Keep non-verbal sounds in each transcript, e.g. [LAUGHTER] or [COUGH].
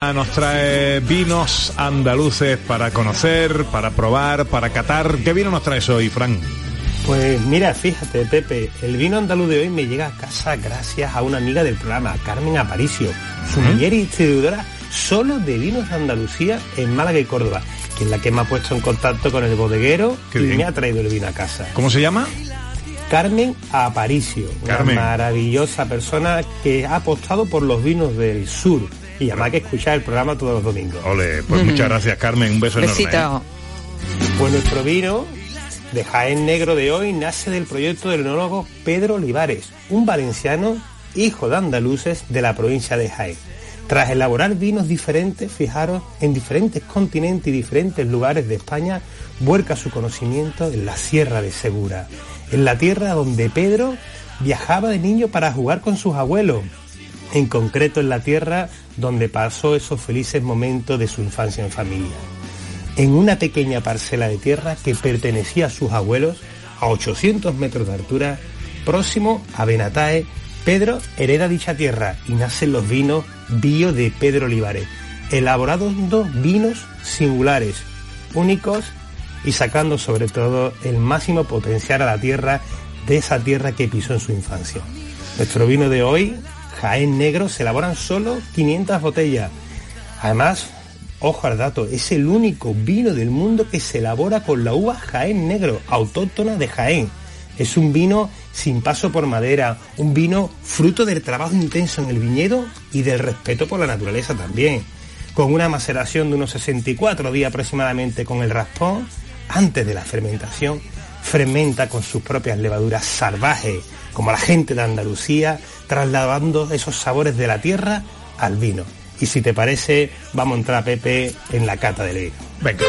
Nos trae vinos andaluces para conocer, para probar, para catar. ¿Qué vino nos traes hoy, Fran? Pues mira, fíjate, Pepe, el vino andaluz de hoy me llega a casa gracias a una amiga del programa, Carmen Aparicio, sumiller y distribuidora solo de vinos de Andalucía en Málaga y Córdoba, que es la que me ha puesto en contacto con el bodeguero Qué y bien. me ha traído el vino a casa. ¿Cómo se llama? Carmen Aparicio, Carmen. una maravillosa persona que ha apostado por los vinos del sur y además que escuchar el programa todos los domingos. Ole, pues muchas [LAUGHS] gracias, Carmen. Un beso enorme. ¿eh? Pues nuestro vino de Jaén Negro de hoy nace del proyecto del enólogo Pedro Olivares, un valenciano hijo de andaluces de la provincia de Jaén. Tras elaborar vinos diferentes, fijaros, en diferentes continentes y diferentes lugares de España, vuelca su conocimiento en la Sierra de Segura, en la tierra donde Pedro viajaba de niño para jugar con sus abuelos, en concreto en la tierra donde pasó esos felices momentos de su infancia en familia en una pequeña parcela de tierra que pertenecía a sus abuelos a 800 metros de altura, próximo a Benatae, Pedro hereda dicha tierra y nacen los vinos bio de Pedro Olivares, elaborados vinos singulares, únicos y sacando sobre todo el máximo potencial a la tierra de esa tierra que pisó en su infancia. Nuestro vino de hoy, Jaén Negro, se elaboran solo 500 botellas. Además, ojo al dato, es el único vino del mundo que se elabora con la uva Jaén Negro, autóctona de Jaén. Es un vino sin paso por madera, un vino fruto del trabajo intenso en el viñedo y del respeto por la naturaleza también. Con una maceración de unos 64 días aproximadamente con el raspón, antes de la fermentación, fermenta con sus propias levaduras salvajes, como la gente de Andalucía, trasladando esos sabores de la tierra al vino. Y si te parece, vamos a entrar, Pepe, en la cata del vino. Venga.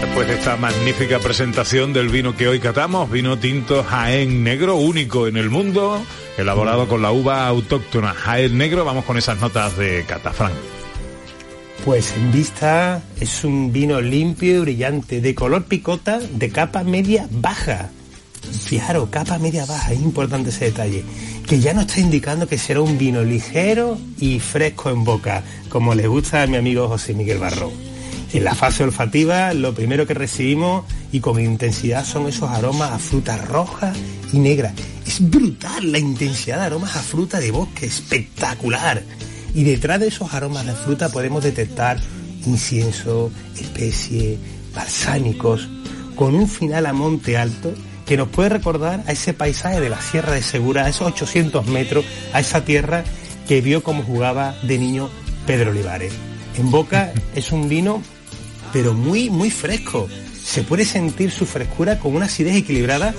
Después de esta magnífica presentación del vino que hoy catamos, vino tinto Jaén Negro, único en el mundo, elaborado con la uva autóctona Jaén Negro, vamos con esas notas de Catafrán. Pues en vista es un vino limpio y brillante, de color picota, de capa media baja. Fijaros, capa media baja, es importante ese detalle. Que ya nos está indicando que será un vino ligero y fresco en boca, como le gusta a mi amigo José Miguel Barrón. En la fase olfativa, lo primero que recibimos y con intensidad son esos aromas a frutas rojas y negras. Es brutal la intensidad de aromas a fruta de bosque, espectacular. Y detrás de esos aromas de fruta podemos detectar incienso, especie, balsámicos, con un final a monte alto que nos puede recordar a ese paisaje de la Sierra de Segura, a esos 800 metros, a esa tierra que vio cómo jugaba de niño Pedro Olivares. En boca [LAUGHS] es un vino, pero muy, muy fresco. Se puede sentir su frescura con una acidez equilibrada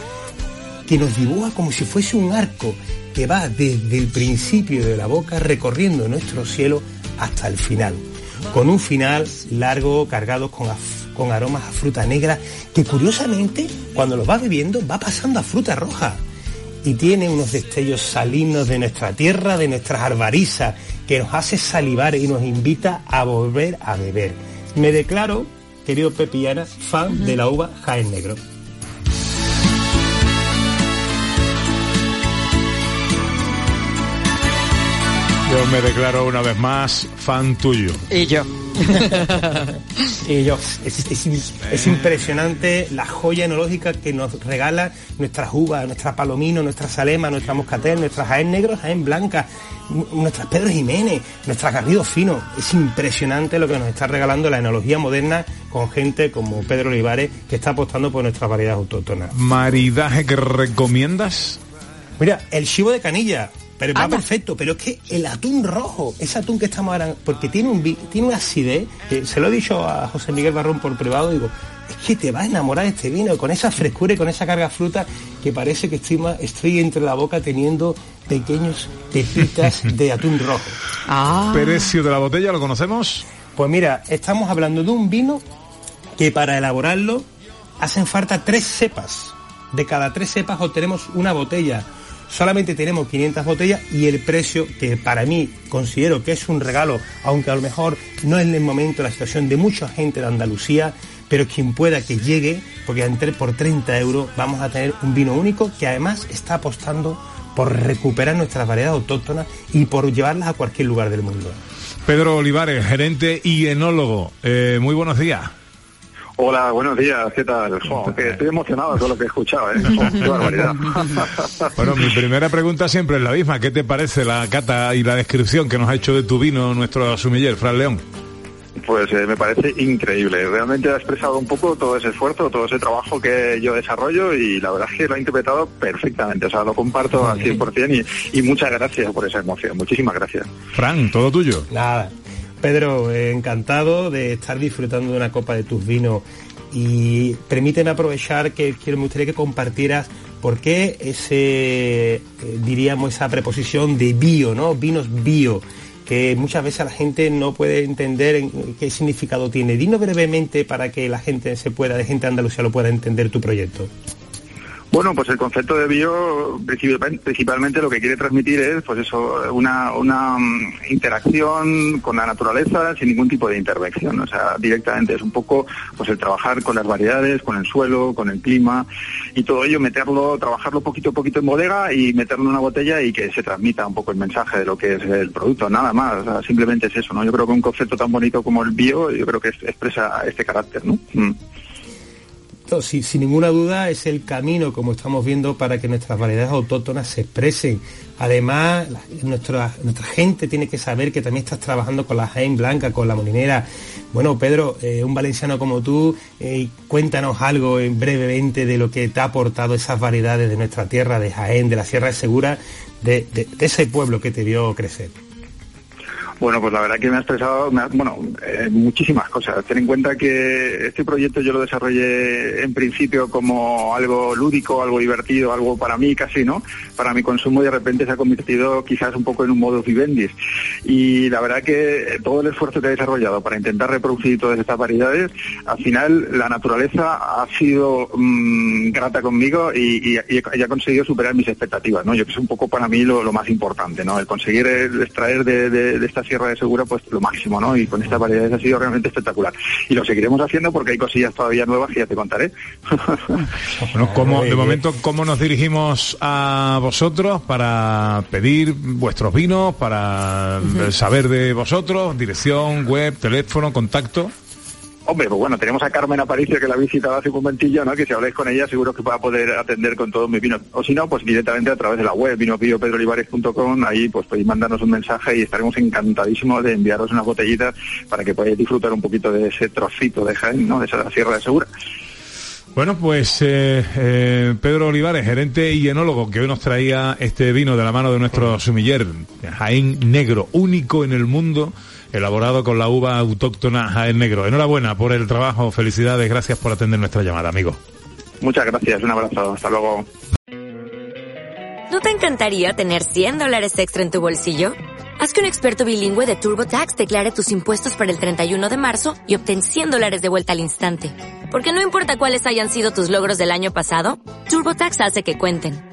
que nos dibuja como si fuese un arco que va desde el principio de la boca recorriendo nuestro cielo hasta el final, con un final largo cargado con, con aromas a fruta negra que curiosamente cuando lo va bebiendo va pasando a fruta roja y tiene unos destellos salinos de nuestra tierra, de nuestras arbarizas, que nos hace salivar y nos invita a volver a beber. Me declaro, querido Pepillana, fan de la uva Jaén Negro. Yo me declaro una vez más fan tuyo. Y yo. [LAUGHS] Y yo, es, es im- es impresionante la joya enológica que nos regala nuestras uvas, nuestra palomino, nuestra salema, nuestra moscatel, nuestra jaén negro, jaén blanca, nu- nuestras Pedro Jiménez, nuestra Garrido fino. Es impresionante lo que nos está regalando la enología moderna con gente como Pedro Olivares que está apostando por nuestras variedades autóctonas. ¿Maridaje que recomiendas? Mira, el chivo de canilla, pero va perfecto, pero es que el atún rojo, ese atún que estamos ahora, porque tiene un tiene una acidez, que se lo he dicho a José Miguel Barrón por privado, digo, es que te vas a enamorar de este vino, con esa frescura y con esa carga fruta que parece que estoy, estoy entre la boca teniendo pequeños pepitas [LAUGHS] de atún rojo. Ah. ¿Precio de la botella lo conocemos? Pues mira, estamos hablando de un vino que para elaborarlo hacen falta tres cepas. De cada tres cepas obtenemos una botella. Solamente tenemos 500 botellas y el precio que para mí considero que es un regalo, aunque a lo mejor no es en el momento la situación de mucha gente de Andalucía, pero quien pueda que llegue, porque por 30 euros vamos a tener un vino único que además está apostando por recuperar nuestras variedades autóctonas y por llevarlas a cualquier lugar del mundo. Pedro Olivares, gerente y enólogo. Eh, muy buenos días. Hola, buenos días, ¿qué tal? estoy emocionado con lo que he escuchado, ¿eh? [LAUGHS] qué barbaridad. [LAUGHS] bueno, mi primera pregunta siempre es la misma. ¿Qué te parece la cata y la descripción que nos ha hecho de tu vino nuestro sumiller, Fran León? Pues eh, me parece increíble. Realmente ha expresado un poco todo ese esfuerzo, todo ese trabajo que yo desarrollo y la verdad es que lo ha interpretado perfectamente. O sea, lo comparto al 100% y, y muchas gracias por esa emoción. Muchísimas gracias. Fran, todo tuyo. Nada. Pedro, encantado de estar disfrutando de una copa de tus vinos y permíteme aprovechar que quiero, me gustaría que compartieras por qué ese, eh, diríamos, esa preposición de bio, ¿no? Vinos bio que muchas veces la gente no puede entender qué significado tiene. Dinos brevemente para que la gente se pueda, de gente de Andalucía lo pueda entender tu proyecto. Bueno, pues el concepto de bio principalmente lo que quiere transmitir es pues eso, una, una mm, interacción con la naturaleza sin ningún tipo de intervención. O sea, directamente es un poco pues el trabajar con las variedades, con el suelo, con el clima y todo ello meterlo, trabajarlo poquito a poquito en bodega y meterlo en una botella y que se transmita un poco el mensaje de lo que es el producto, nada más. O sea, simplemente es eso, ¿no? Yo creo que un concepto tan bonito como el bio, yo creo que expresa este carácter, ¿no? Mm sin ninguna duda es el camino, como estamos viendo, para que nuestras variedades autóctonas se expresen. Además, nuestra, nuestra gente tiene que saber que también estás trabajando con la Jaén Blanca, con la molinera. Bueno, Pedro, eh, un valenciano como tú, eh, cuéntanos algo brevemente de lo que te ha aportado esas variedades de nuestra tierra, de Jaén, de la Sierra de Segura, de ese pueblo que te vio crecer. Bueno, pues la verdad que me ha expresado, bueno, eh, muchísimas cosas. Ten en cuenta que este proyecto yo lo desarrollé en principio como algo lúdico, algo divertido, algo para mí casi, ¿no? Para mi consumo y de repente se ha convertido quizás un poco en un modo vivendi. Y la verdad que todo el esfuerzo que he desarrollado para intentar reproducir todas estas variedades, al final la naturaleza ha sido mm, grata conmigo y, ha conseguido superar mis expectativas, ¿no? Yo que es un poco para mí lo, más importante, ¿no? El conseguir extraer de, de, de Sierra de Segura, pues lo máximo, ¿no? Y con estas variedades ha sido realmente espectacular. Y lo seguiremos haciendo porque hay cosillas todavía nuevas que ya te contaré. [LAUGHS] bueno, de momento, ¿cómo nos dirigimos a vosotros para pedir vuestros vinos, para saber de vosotros? Dirección, web, teléfono, contacto. Hombre, pues bueno, tenemos a Carmen Aparicio que la ha visitado hace un momentillo, ¿no? Que si habláis con ella seguro que va a poder atender con todos mis vinos. O si no, pues directamente a través de la web, vinopiopedrolivares.com, ahí pues podéis mandarnos un mensaje y estaremos encantadísimos de enviaros una botellita para que podáis disfrutar un poquito de ese trocito de Jaén, ¿no? De esa Sierra de Segura. Bueno, pues eh, eh, Pedro Olivares, gerente y enólogo, que hoy nos traía este vino de la mano de nuestro sumiller, Jaén Negro, único en el mundo, elaborado con la uva autóctona Jaén Negro. Enhorabuena por el trabajo, felicidades, gracias por atender nuestra llamada, amigo. Muchas gracias, un abrazo, hasta luego. ¿No te encantaría tener 100 dólares extra en tu bolsillo? Haz que un experto bilingüe de TurboTax declare tus impuestos para el 31 de marzo y obtén 100 dólares de vuelta al instante. Porque no importa cuáles hayan sido tus logros del año pasado, TurboTax hace que cuenten.